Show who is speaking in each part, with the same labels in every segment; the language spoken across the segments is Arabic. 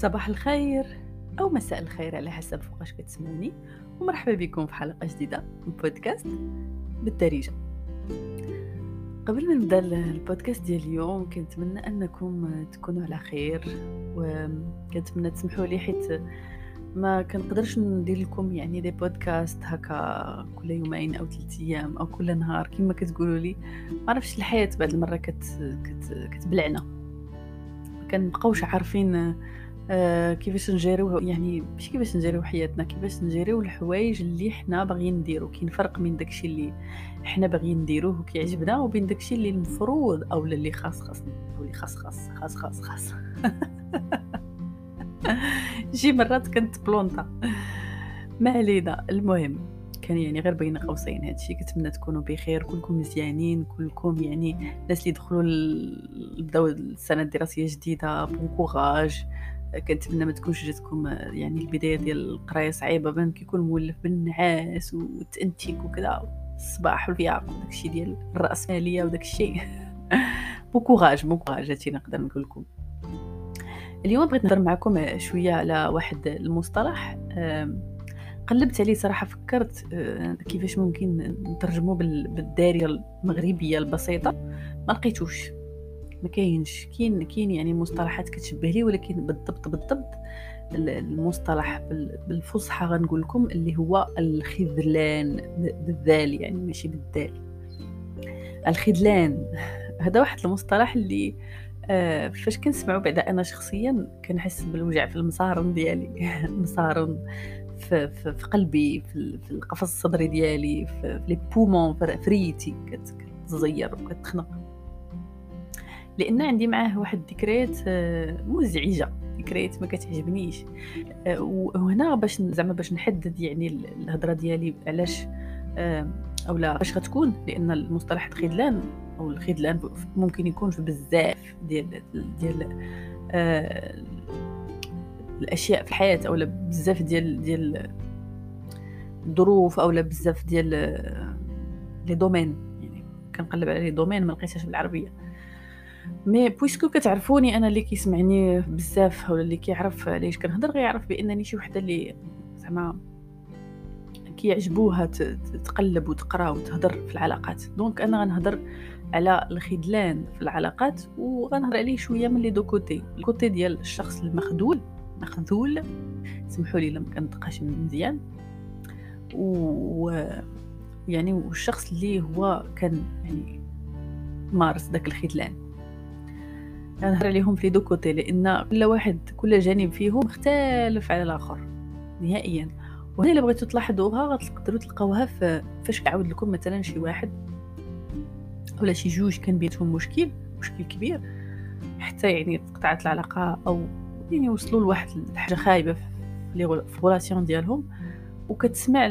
Speaker 1: صباح الخير أو مساء الخير على حسب فوقاش كتسمعوني ومرحبا بكم في حلقة جديدة من بودكاست بالدارجة. قبل ما نبدأ البودكاست ديال اليوم كنتمنى أنكم تكونوا على خير وكنتمنى تسمحوا لي حيت ما كنقدرش ندير لكم يعني دي بودكاست هكا كل يومين أو ثلاث أيام أو كل نهار كما كتقولوا لي. ما عرفتش الحياة بعد المرة كت كت كتبلعنا. كنبقاوش عارفين آه كيفاش نجيريو يعني ماشي كيفاش نجيريو حياتنا كيفاش نجيريو الحوايج اللي حنا باغيين نديرو كاين فرق بين داكشي اللي حنا باغيين نديروه وكيعجبنا وبين داكشي اللي المفروض أو اللي خاص خاصنا أو اللي خاص خاص خاص خاص خاص. شي مرات كنت بلونطا ما علينا. المهم كان يعني غير بين قوسين. هادشي كنتمنى تكونوا بخير كلكم مزيانين كلكم يعني الناس اللي دخلوا بداو السنة الدراسية الجديده bon courage كنتمنى ما تكونش جاتكم يعني البداية ديال القراية صعيبة بنادم كيكون مولف بالنعاس والتانتيك وكذا الصباح والفياق وداكشي ديال الراسماليه وداكشي. bon courage bon courage نقدر نقول لكم. اليوم بغيت نهضر معكم شوية على واحد المصطلح قلبت عليه صراحة فكرت آه، كيفاش ممكن نترجمه بالدارجة المغربية البسيطة. ما لقيتوش. ما كاينش. كاين كاين يعني مصطلحات كتشبه لي ولكن بالضبط بالضبط المصطلح بالفصحى غنقول لكم اللي هو الخذلان بالذال يعني ماشي بالدال. الخذلان هذا واحد المصطلح اللي آه فاش كنسمعو بعدا أنا شخصيا كنحس بالوجع في المصارن ديالي. المصارن في, في, في قلبي في, في القفص الصدري ديالي في, في les poumons في ريتي كتزير وكتخنق. لأن عندي معاه واحد الذكريات آه، مزعجة. ذكريات ما كتعجبنيش. آه، وهنا باش زعما باش نحدد يعني الهضرة ديالي علاش آه، أو لا باش غتكون؟ لأن المصطلح الخذلان أو الخذلان ممكن يكون في بزاف ديال ديال الأشياء في الحياة أو بزاف ديال ديال الظروف أو بزاف ديال les domaines. يعني كنقلب على les domaines ما لقيتهاش بالعربية. mais puisque كتعرفوني أنا اللي كيسمعني بزاف ولا اللي كيعرف علاش كنهضر غيعرف بانني شي وحدة اللي زعما كيعجبوها تقلب وتقرا وتهضر في العلاقات. donc أنا غنهضر على الخذلان في العلاقات وغنهضر عليه شوية من les deux côtés. ال côté ديال الشخص المخذول مخذول سمحوا لي لما كنطقاش مزيان. و يعني والشخص اللي هو كان يعني مارس داك الخذلان. نهضر عليهم في deux côtés لأن كل واحد كل جانب فيهم مختلف على الآخر نهائيا. وهنا إلا بغيتو تلاحظوها غتقدروا تلقاوها فاش كنعاود لكم مثلا شي واحد ولا شي جوج كان بيناتهم مشكل مشكل كبير حتى يعني تقطعت العلاقة أو يعني وصلوا لواحد الحاجة خايبة في في ديالهم. وكتسمع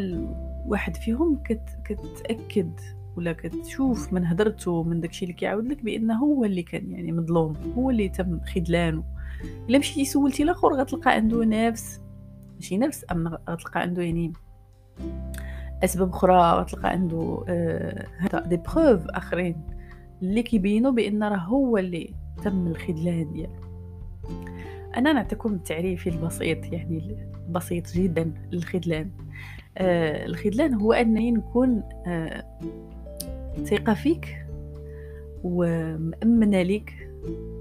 Speaker 1: واحد فيهم كت كتأكد ولا كتشوف من هدرته من داكشي اللي كيعاود لك بان هو اللي كان يعني مظلوم هو اللي تم خذلانه إلا مشيتي سولتي الآخر غتلقى عنده نفس ماشي نفس أما غتلقى عنده يعني أسباب أخرى غتلقى عنده هذا دي بروف آخرين اللي كيبينوا بأن راه هو اللي تم الخذلان ديالو. أنا نعطيكم تعريفي البسيط يعني بسيط جدا للخذلان آه الخذلان هو أنني نكون آه ثقة فيك ومأمنة ليك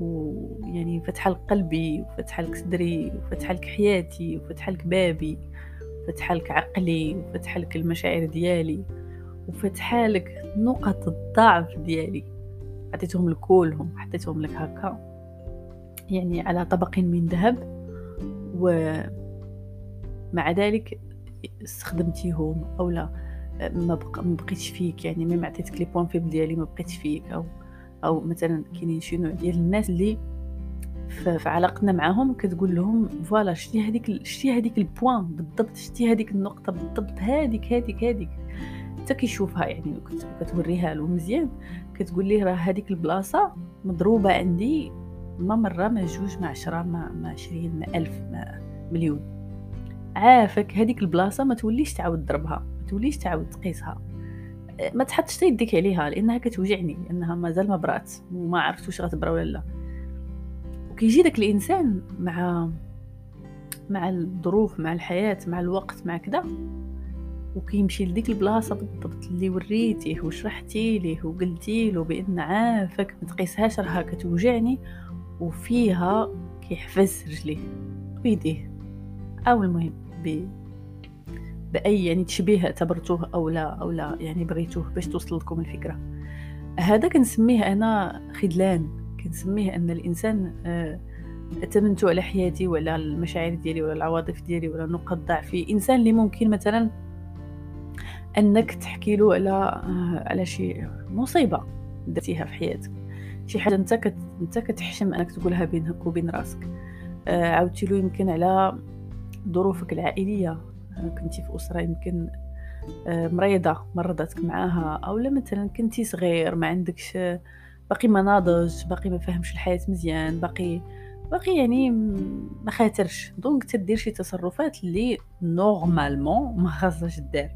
Speaker 1: ويعني فتح لك قلبي وفتح لك صدري وفتح لك حياتي وفتح لك بابي وفتح لك عقلي وفتح لك المشاعر ديالي وفتح لك نقط الضعف ديالي. عطيتهم لك كلهم حطيتهم لك هكا. يعني على طبق من ذهب ومع ذلك استخدمتيهم أو لا. ما, بق... بقيتش فيك يعني ما عطيتك les points faibles ديالي ما بقيتش فيك أو أو مثلا كاينين شي نوع ديال الناس اللي في علاقتنا معاهم كتقول لهم voilà شتي هذيك شتي هذيك ال point بالضبط شتي هذيك النقطة بالضبط هذيك هذيك هذيك حتى كيشوفها يعني كتوريها له مزيان كتقول ليه راه هذيك البلاصة مضروبة عندي ما مرة ما جوج ما عشرة ما, ما عشرين ما ألف ما مليون. عافاك هذيك البلاصة ما توليش تعاود تضربها توليش تعاود تقيسها؟ ما تحطش يديك عليها لأنها كتوجعني لأنها مازال ما برات وما عرفت واش غتبرا ولا لا. وكيجي داك الإنسان مع مع الظروف مع الحياة مع الوقت مع كذا وكيمشي لديك البلاصة بالضبط اللي وريتيه وشرحتي ليه وقلتي له بأن عافاك ما تقيسهاش راها كتوجعني وفيها كيحفز رجليه بيديه أو المهم بأي يعني تشبيه اعتبرتوه أو لا أو لا يعني بغيتوه باش توصل لكم الفكرة. هذا كنسميه أنا خذلان. كنسميه أن الإنسان آه أتمنتو على حياتي وعلى المشاعر ديالي ولا العواطف ديالي ولا نقاط ضعفي. إنسان اللي ممكن مثلا أنك تحكي له على آه على شي مصيبة درتيها في حياتك. شي حاجة أنت كت... أنت كتحشم أنك تقولها بينك وبين راسك. آه عاودتي له يمكن على ظروفك العائلية آه كنتي في أسرة يمكن آه مريضة مرضتك معاها أو مثلا كنتي صغير ما عندكش باقي ما ناضج باقي ما فهمش الحياة مزيان باقي باقي يعني ما خاطرش. donc تدير شي تصرفات اللي normalement ما خاصهاش دار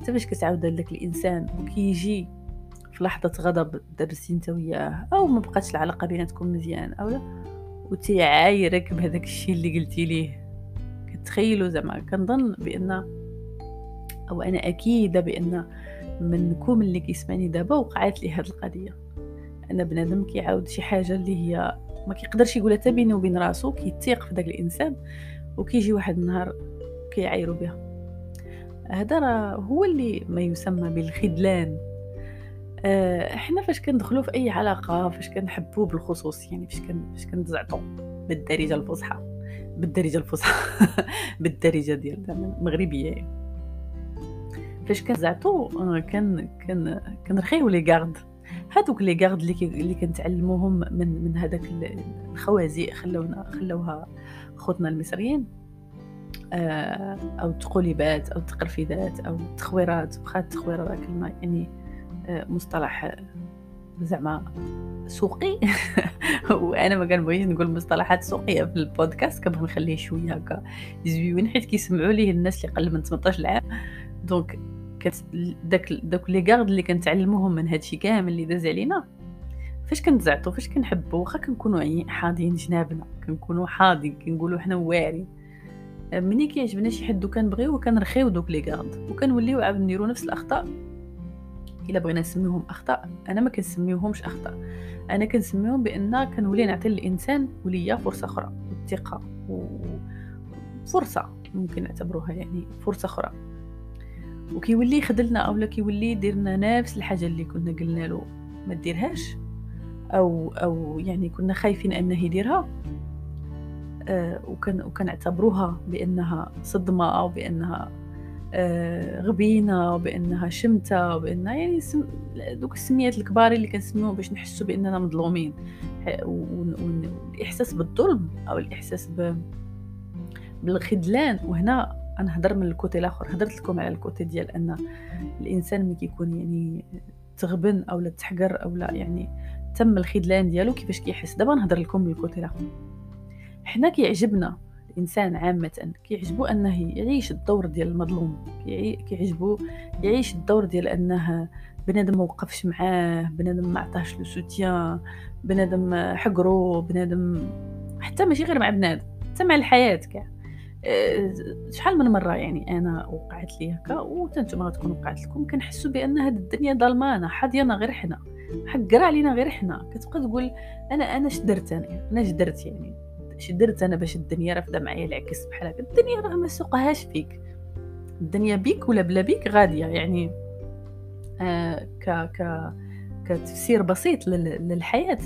Speaker 1: حتى باش كتعاود لك الإنسان وكيجي في لحظة غضب درتي انت وياه أو ما بقاتش العلاقة بيناتكم مزيان أو لا وتيعايرك بهذاك الشيء اللي قلتي ليه. كتخيلوا زعما كنظن بأن أو أنا اكيده بأن منكم اللي كيسمعني دابا وقعت لي هذه القضية. أنا بنادم كيعاود شي حاجة اللي هي ما كيقدرش يقولها حتى بينه وبين راسو كيتيق في داك الإنسان وكيجي واحد النهار كيعايرو بها. هذا راه هو اللي ما يسمى بالخذلان. آه، إحنا فاش كندخلوا في أي علاقة فاش كنحبوا بالخصوص يعني فاش كن فاش كنتزعطوا بالدارجة الفصحى. بالدارجة الفصحى بالدارجة ديال المغربيه يعني. فاش كنزعطوا آه، كان كان كنرخيو لي غارد هادوك لي غارد اللي اللي كنتعلموهم من من هذاك الخوازيق خلونا خلوها خوتنا المصريين. آه، أو التقوليبات أو التقرفيدات أو التخويرات واخا التخوير راه كلمه يعني آه، مصطلح زعما سوقي. وأنا ما كنبغيش نقول مصطلحات سوقية في البودكاست كنبغي نخليه شوية هكا زويون حيت كيسمعوا ليه الناس اللي قل من 18 عام donc داك داك les regards اللي كنتعلموهم من هادشي كامل اللي داز علينا فاش كنتزعطو فاش كنحبو واخا كنكونوا حاضين جنابنا كنكونوا حاضين كنقولوا حنا واعرين. مني كيعجبنا شي حد وكنبغيو وكنرخيو دوك لي غارد وكنوليو عاود نديرو نفس الأخطاء. إلا بغينا نسميهم أخطاء. أنا ما كنسميوهمش أخطاء. أنا كنسميهم بأن كنولي نعطي للإنسان وليا فرصة أخرى والثقة وفرصة ممكن نعتبروها يعني فرصة أخرى. وكيولي يخدلنا اولا كيولي يدير لنا نفس الحاجة اللي كنا قلنا له ما ديرهاش أو أو يعني كنا خايفين أنه يديرها. آه وكنعتبروها بأنها صدمة أو بأنها آه غبينة وبأنها شمتة وبأنها يعني سم... دوك السميات الكبار اللي كنسميوهم باش نحسوا بأننا مظلومين. والاحساس بالظلم أو الإحساس ب... بالخذلان. وهنا أنا هضر من الكوتي الآخر. هضرت لكم على الكوتي ديال أن الإنسان ملي كيكون يعني تغبن أو لا تحقر أو لا يعني تم الخذلان ديالو كيفاش كيحس. دابا نهضر لكم بالكوتي الآخر. حنا كيعجبنا الإنسان عامة كيعجبو أنه يعيش الدور ديال المظلوم كيعجبو يعيش الدور ديال أنه بنادم ما وقفش معاه بنادم ما عطاش لو سوتيان بنادم حقرو بنادم حتى ماشي غير مع بنادم حتى مع الحياة كاع. أه، شحال من مرة يعني أنا وقعت لي هكا وتنتوما غتكون وقعت لكم كنحسوا بأن هاد الدنيا ظلمانه حاضينا غير حنا. حقر علينا غير حنا. كتبقى تقول أنا أنا شدرت أنا أنا جدرت يعني. شدرت أنا باش الدنيا رافده معايا العكس بحال هكا. الدنيا راه ما سوقهاش فيك. الدنيا بيك ولا بلا بيك غادية. يعني آه ك ك كتفسير بسيط للحياة.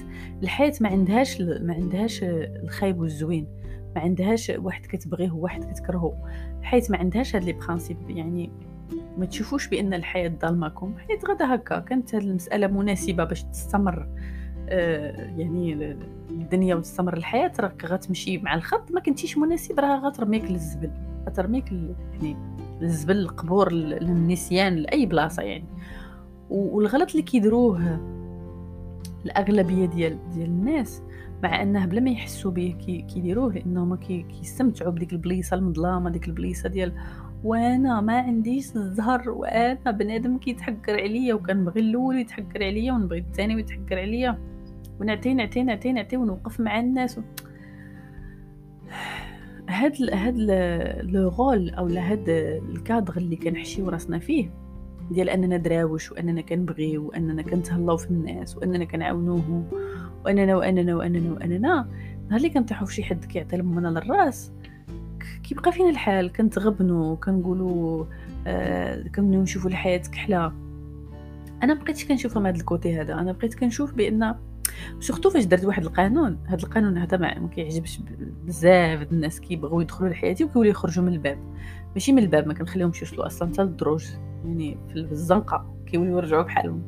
Speaker 1: الحياة ما عندهاش ما عندهاش الخايب والزوين. ما عندهاش واحد كتبغيه وواحد كتكرهه حيت ما عندهاش هاد لي برانسيپ يعني ما تشوفوش بأن الحياة ظالماكم حيت غدا هكا. كانت هاد المسألة مناسبة باش تستمر. يعني الدنيا وتستمر الحياة راك غتمشي مع الخط ما كنتيش مناسب راه غترميك للزبل. غترميك يعني للزبل القبور للنسيان لأي بلاصة يعني. والغلط اللي كيدروه الأغلبية ديال ديال الناس مع أنه بلا ما يحسوا به كي كيديروه لانهم كي كيستمتعوا بديك البليصة المظلامة ديك البليصة ديال وأنا ما عنديش الزهر وأنا بنادم كيتحكر عليا وكنبغي الأول يتحكر عليا ونبغي الثاني ويتحكر عليا. ونعطي نعطي نعطي نعطي ونوقف مع الناس و... هاد هاد le rôle أو هاد الكادر اللي كنحشيو راسنا فيه ديال أننا دراوش وأننا كنبغيو وأننا كنتهلاو في الناس وأننا كنعاونوهم وأننا وأننا وأننا وأننا نهار اللي كنطيحو في شي حد كيعطي لمنا للراس كيبقى فينا الحال. كنتغبنوا كنقولوا آه كنبداو نشوفوا الحياة كحلة. أنا بقيتش كنشوفها من هذا ال côté هذا. أنا بقيت كنشوف بأن surtout فاش درت واحد القانون هذا القانون هذا ما كيعجبش بزاف الناس كيبغيو يدخلوا لحياتي وكيوليو يخرجوا من الباب ماشي من الباب ما كنخليهمش يوصلوا أصلا حتى للدروج يعني في الزنقه كيوليو يرجعوا بحالهم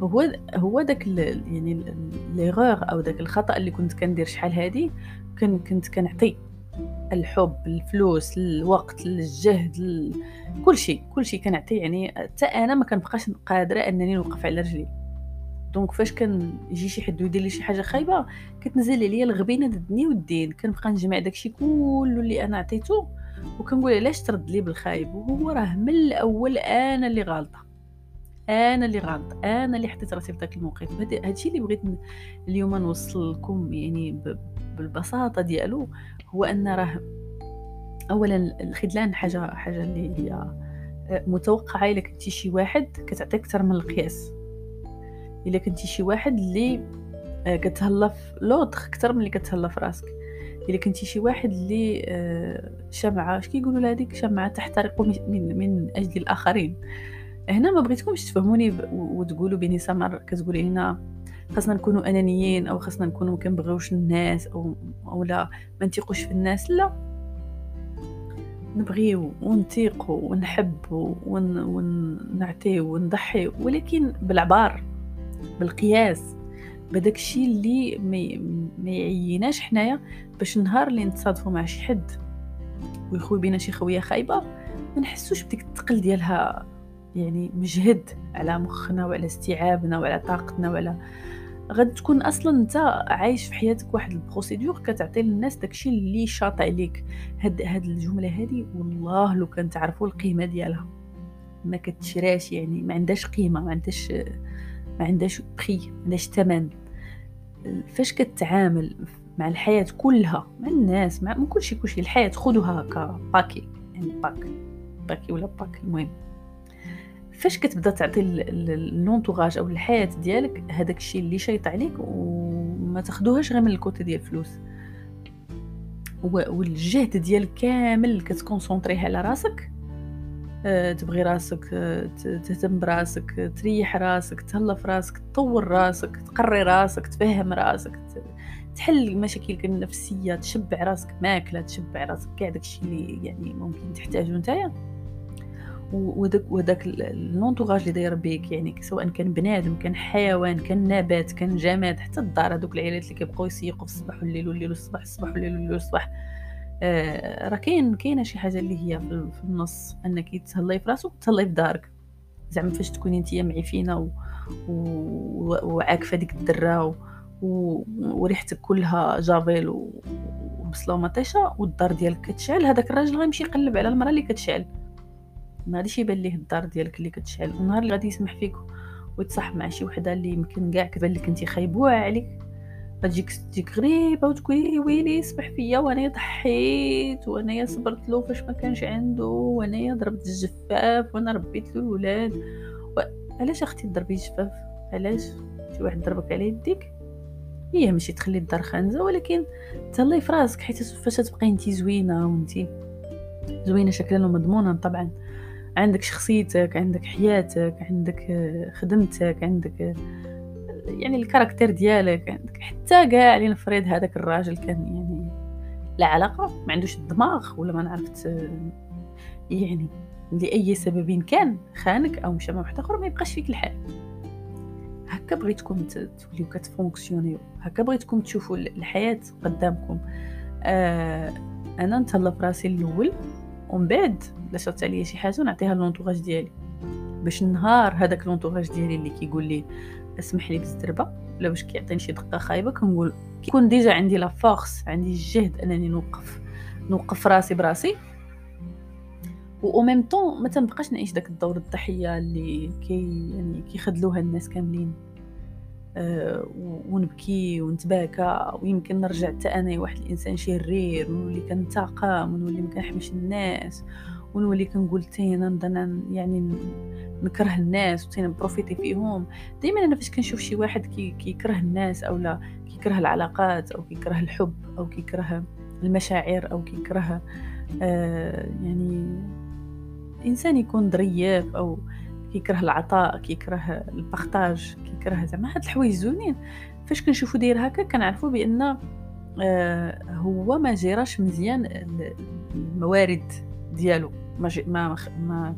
Speaker 1: هو هو داك يعني ليغور أو داك الخطا اللي كنت كندير شحال هادي كنت كنعطي الحب الفلوس الوقت الجهد كل شيء كل شيء كنعطي يعني حتى أنا ما كنبقاش قادره انني نوقف على رجلي donc فاش كان يجي شي حد ويدير لي شي حاجة خايبة كتنزل عليا الغبينة ضد الوالدين. كنبقى نجمع داكشي كله اللي أنا عطيته وكنقول علاش ترد لي بالخايب؟ وهو راه من الأول أنا اللي غلطه أنا اللي غلط أنا اللي حطيت راسي في داك الموقف. هادشي اللي بغيت اليوم نوصل لكم يعني بالبساطة ديالو هو أن راه اولا الخذلان حاجة حاجة اللي هي آه، متوقعة. إلا كنتي شي واحد كتعطي أكثر من القياس. إلا كنتي شي واحد اللي آه، كتهلا في لوطخ أكثر من اللي كتهلا في راسك. إلا كنتي شي واحد اللي آه، شمعة اش كيقولوا لهذيك شمعة تحترق من من أجل الآخرين. هنا ما بغيتكمش تفهموني وتقولوا بيني سمر كتقولي لنا خاصنا نكونوا أنانيين أو خاصنا نكونوا ما كنبغيوش الناس أو أو لا ما نتيقوش في الناس لا. نبغيو ونتيقوا ونحبوا ون... ونعطيو ونضحي ولكن بالعبار. بالقياس. بداك الشيء اللي ما يعيناش حنايا باش النهار اللي نتصادفوا مع شي حد ويخوي بينا شي خويه خايبة ما نحسوش بديك الثقل ديالها يعني مجهد على مخنا وعلى استيعابنا وعلى طاقتنا وعلى غادي تكون أصلا أنت عايش في حياتك واحد البروسيدور كتعطي للناس داكشي اللي شاط عليك هاد هاد الجملة هادي والله لو كان تعرفوا القيمة ديالها. ما كتشراش يعني ما عندهاش قيمة ما عندهاش ما عندهاش بخي ما عندهاش ثمن فاش كتعامل مع الحياة كلها مع الناس مع من كلشي كلشي الحياة خذوها ك paquet يعني pack paquet ولا pack المهم. فاش كتبدا تعطي l'entourage أو الحياة ديالك هذاك الشيء اللي شيط عليك وما تاخذوهاش غير من ال côté ديال الفلوس. والجهد ديالك كامل كت concentrer يه على راسك. تبغي راسك أه تهتم براسك تريح راسك تهلا في راسك تطور راسك تقري راسك تفهم راسك تحل مشاكلك النفسية تشبع راسك ماكلة تشبع راسك كاع داكشي اللي يعني ممكن تحتاجه نتايا. وداك وداك لونطوراج اللي داير بيك يعني سواء كان بنادم كان حيوان كان نبات كان جماد حتى الدار هذوك العائلات اللي كيبقاو يسيقوا في الصباح والليل والليل والصباح الصباح والليل والليل والصباح. آه راه كاين كاينة شي حاجة اللي هي في النص أنك تهلاي في راسك وتهلاي في دارك. زعما فاش تكوني نتيا معفينة و... و... وعاكفة ديك الدرة و... وريحتك كلها جافيل و... وبصله ومطيشه والدار ديالك كتشعل هذاك الراجل غيمشي يقلب على المرأة اللي كتشعل. ما غاديش يبان ليه الدار ديالك اللي كتشعل. النهار اللي غادي يسمح فيك ويتصاحب مع شي وحدة اللي يمكن كاع كتبان لك انت خايبوها عليك غتجيك تجيك غريبة وتقولي ويلي سمح فيا وانايا ضحيت وانايا صبرت له فاش ما كانش عنده وانايا ضربت الجفاف وأنا ربيت له الولاد. و... علاش أختي تضربي الجفاف علاش؟ شي واحد ضربك على يديك؟ هي ماشي تخلي الدار خانزة ولكن تهلاي في راسك حيت فاش تبقاي انت زوينة وانت زوينة شكلا ومضمونا طبعا. عندك شخصيتك عندك حياتك عندك خدمتك عندك يعني ال caractère ديالك عندك حتى كاع لنفرض هذاك الراجل كان يعني لا علاقة ما عندوش الدماغ ولا ما نعرفت آه، يعني لأي سبب كان خانك أو مشى مع واحد آخر ما يبقاش فيك الحال. هكا بغيتكم توليو كت fonctionner و. هكا بغيتكم تشوفوا الحياة قدامكم. آه أنا نتهلا في راسي الأول ومن بعد لا شاط عليا شي حاجة نعطيها l'entourage ديالي. باش النهار هذاك l'entourage ديالي اللي كيقول لي اسمح لي بالزربة ولا باش كيعطيني شي دقة خايبة كنقول كيكون déjà عندي la force عندي الجهد أنني نوقف نوقف راسي براسي. و même temps ما تنبقاش نعيش داك الدور الضحية اللي كي يعني كيخدلوها الناس كاملين. آه، ونبكي ونتباكى ويمكن نرجع حتى أنا واحد الإنسان شرير ونولي كنتقم ونولي ما كنحملش الناس. ونولي كنقول تينا نبدا يعني نكره الناس وتا أنا profiter فيهم. دائما أنا فاش كنشوف شي واحد كي كيكره الناس أو لا كيكره العلاقات أو كيكره الحب أو كيكره المشاعر أو كيكره آه يعني إنسان يكون ظريف أو كيكره العطاء كيكره ال partage كيكره زعما هاد الحوايج زوينين. فاش كنشوفو داير هكا كنعرفو بأن آه هو ما جيراش مزيان الموارد ديالو. ما ما, ما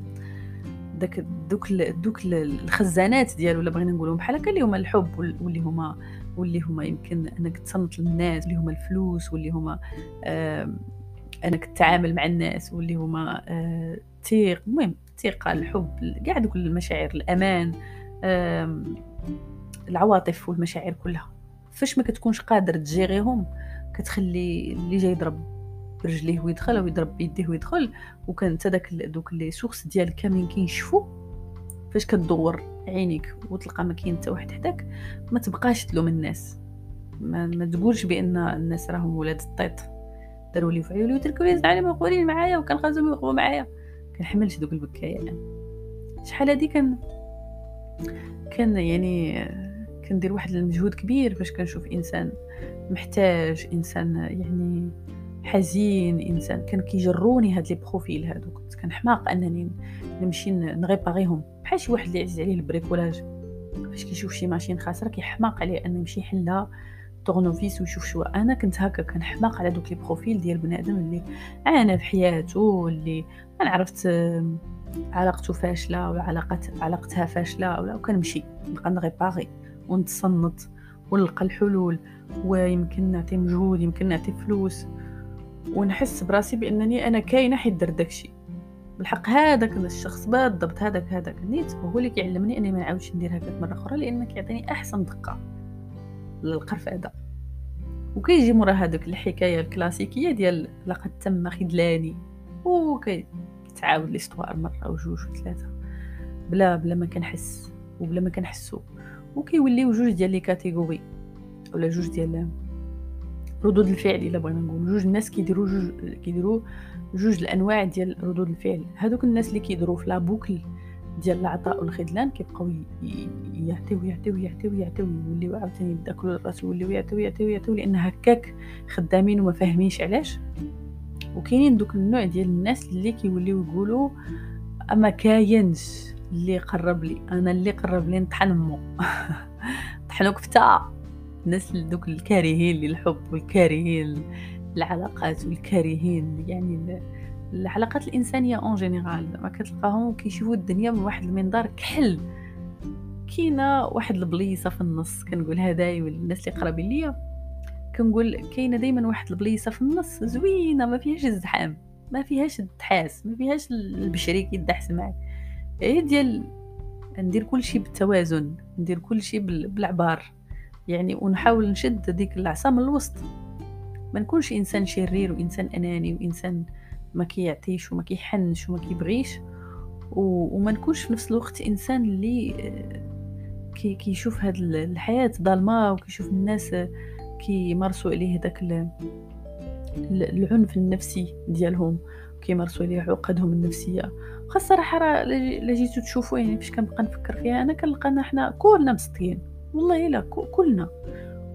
Speaker 1: داك دوك دوك الخزانات ديالو الا بغينا نقولوا بحال هكا اللي هما الحب واللي هما واللي هما يمكن أنك تصنت للناس اللي هما الفلوس واللي هما آه أنك تتعامل مع الناس واللي هما آه الثقه المهم الثقه الحب كاع دوك المشاعر الأمان العواطف والمشاعر كلها. فاش ما كتكونش قادر ت gérer يهم كتخلي اللي جاي يضرب برجليه ويدخل أو يضرب بيديه ويدخل وكان حتى داك دوك les sources ديال كاملين كينشفوا فاش كدور عينيك وتلقى ما كاين حتى واحد حداك ما تبقاش تلوم الناس. ما, ما تقولش بأن الناس راهم ولاد الطيط. داروا لي فعلوا لي وتركوا لي زعما مغولين معايا وكنخرجوا يوقفوا معايا. كنحملش دوك البكايه يعني. شحال هادي كان كان يعني كندير واحد المجهود كبير باش كنشوف إنسان محتاج إنسان يعني حزين إنسان. كان كيجروني هاد les profils هادو. كنت كنحماق أنني نمشي نريباريهم بحال شي واحد اللي يعز عليه ال bricolage فاش كيشوف شي machine خاسره كيحماق عليه أنه يمشي يحلها طورنوفيس ويشوف شو. أنا كنت هكا كنحماق على دوك les profils ديال بنادم اللي عانى في حياته اللي أنا عرفت علاقته فاشلة ولا علاقات علاقتها فاشلة ولا وكنمشي نبقى نغيباري ونتصنت ونلقى الحلول ويمكن نعطي مجهود يمكن نعطي فلوس. ونحس براسي بأنني أنا كاينة حيت درت داكشي بالحق هذاك الشخص بالضبط هذاك هذاك. نيت هو اللي كيعلمني أني ما نعاودش ندير هكاك مرة أخرى لأن كيعطيني أحسن دقة للقرفده وكيجي مورا هذوك الحكاية الكلاسيكية ديال لقد تم خذلاني. وكيتعاود l'histoire مرة وجوج وثلاثة. بلا بلا ما كنحس وبلا ما كنحسو. وكيوليو جوج ديال les catégories ولا جوج ديال ردود الفعل الا بغينا نقول جوج الناس كيديروا جوج كيديروا جوج الأنواع ديال ردود الفعل. هذوك الناس اللي كيديروا في la boucle ديال العطاء والخذلان كيبقاو يعطيو يعطيو يعطيو يعطيو يوليو عاوتاني يداكلوا الراس يوليو يعطيو يعطيو يعطيو لأن هكاك خدامين وما فاهمينش علاش. وكاينين دوك النوع ديال الناس اللي كيوليو يقولوا أما كاينش اللي قرب لي أنا اللي قرب لي نطحن مو. طحنو كفته. الناس دوك الكارهين للحب والكارهين العلاقات والكارهين يعني العلاقات الإنسانية en général ما كتلقاهم كيشوفوا الدنيا من واحد المنظار كحل. كاينة واحد البليصة في النص كنقول هدايا الناس اللي قرابين ليا. كنقول كاينة دائما واحد البليصة في النص زوينة ما فيهاش الزحام ما فيهاش الدحاس ما فيهاش البشري كيدحس معاك. هي ديال ندير كل شيء بالتوازن ندير كل شيء بالعبار. يعني ونحاول نشد ديك العصا من الوسط ما نكونش إنسان شرير وإنسان أناني وإنسان ما كيعطيش وما كيحنش وما كيبغيش وما نكونش في نفس الوقت إنسان اللي آه، كي كيشوف هاد الحياة ظلمه وكيشوف الناس كيمارسوا عليه داك العنف النفسي ديالهم كيمارسوا عليه عقدهم النفسية. وخا الصراحه راه لا جيتو تشوفوا يعني فاش كنبقى نفكر فيها أنا كنلقانا حنا كلنا مسطين والله إلا كلنا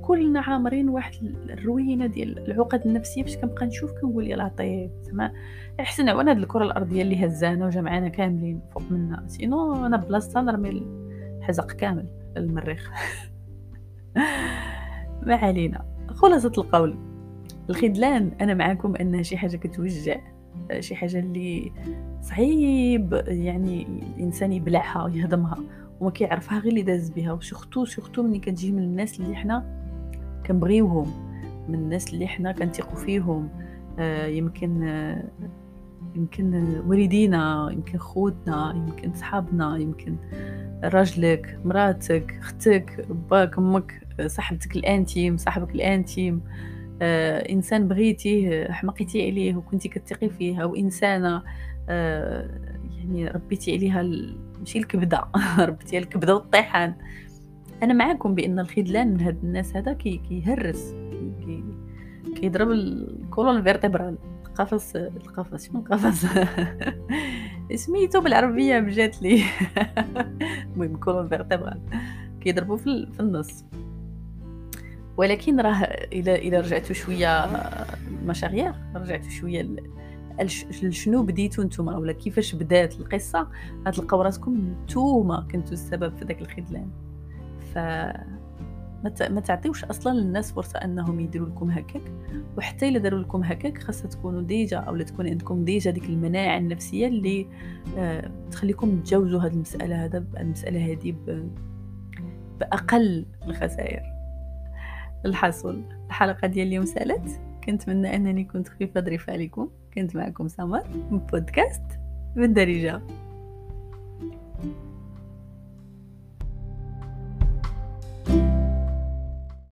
Speaker 1: كلنا عامرين واحد الروينة ديال العقد النفسية باش كنبقى نشوف كنقول يا لطيف زعما احسن وأنا هاد الكرة الأرضية اللي هزانا وجمعانا كاملين فوق منا. sinon أنا بلاصتها نرمي الحزق كامل المريخ ما علينا. خلاصة القول. الخذلان أنا معاكم انها شي حاجة كتوجع شي حاجة اللي صعيب يعني الإنسان يبلعها ويهضمها. وما كيعرفها غير اللي داز بها. و surtout surtout ملي كتجي من الناس اللي حنا كنبغيوهم من الناس اللي حنا كنثقوا فيهم. آه يمكن آه يمكن والدينا يمكن خوتنا يمكن صحابنا يمكن راجلك مراتك أختك باك أمك صاحبتك الأنتيم صاحبك الأنتيم. آه إنسان بغيتيه حمقيتي عليه وكنتي كتثقي فيه أو إنسانة. آه يعني ربيتي عليها ماشي الكبدة. ربيتي الكبدة والطيحان. أنا معاكم بأن الخذلان من هاد الناس هذا كي كيهرس. كي كيضرب ال colonne vertébrale القفص القفص. شنو القفص؟ سميتو بالعربية بجات لي. المهم colonne vertébrale كيضربوا في, في النص. ولكن راه إلى إلى رجعتوا شوية marche arrière رجعتوا شوية شنو بديتو نتوما ولا كيفاش بدات القصة؟ غتلقاو راسكم نتوما كنتو السبب في داك الخذلان ف ما تعطيوش أصلا للناس فرصة أنهم يديروا لكم هكاك. وحتى إلا داروا لكم هكاك خاصها تكونوا déjà أو تكون عندكم déjà ديك المناعة النفسية اللي آه تخليكم تجاوزوا هذه المسألة هذا المسألة هذه بأقل الخسائر. الحصول. الحلقة ديال اليوم سالات؟ كنتمنى أنني كنت خفيفه ظريفه عليكم. كنت معكم سمر من بودكاست بالدارجه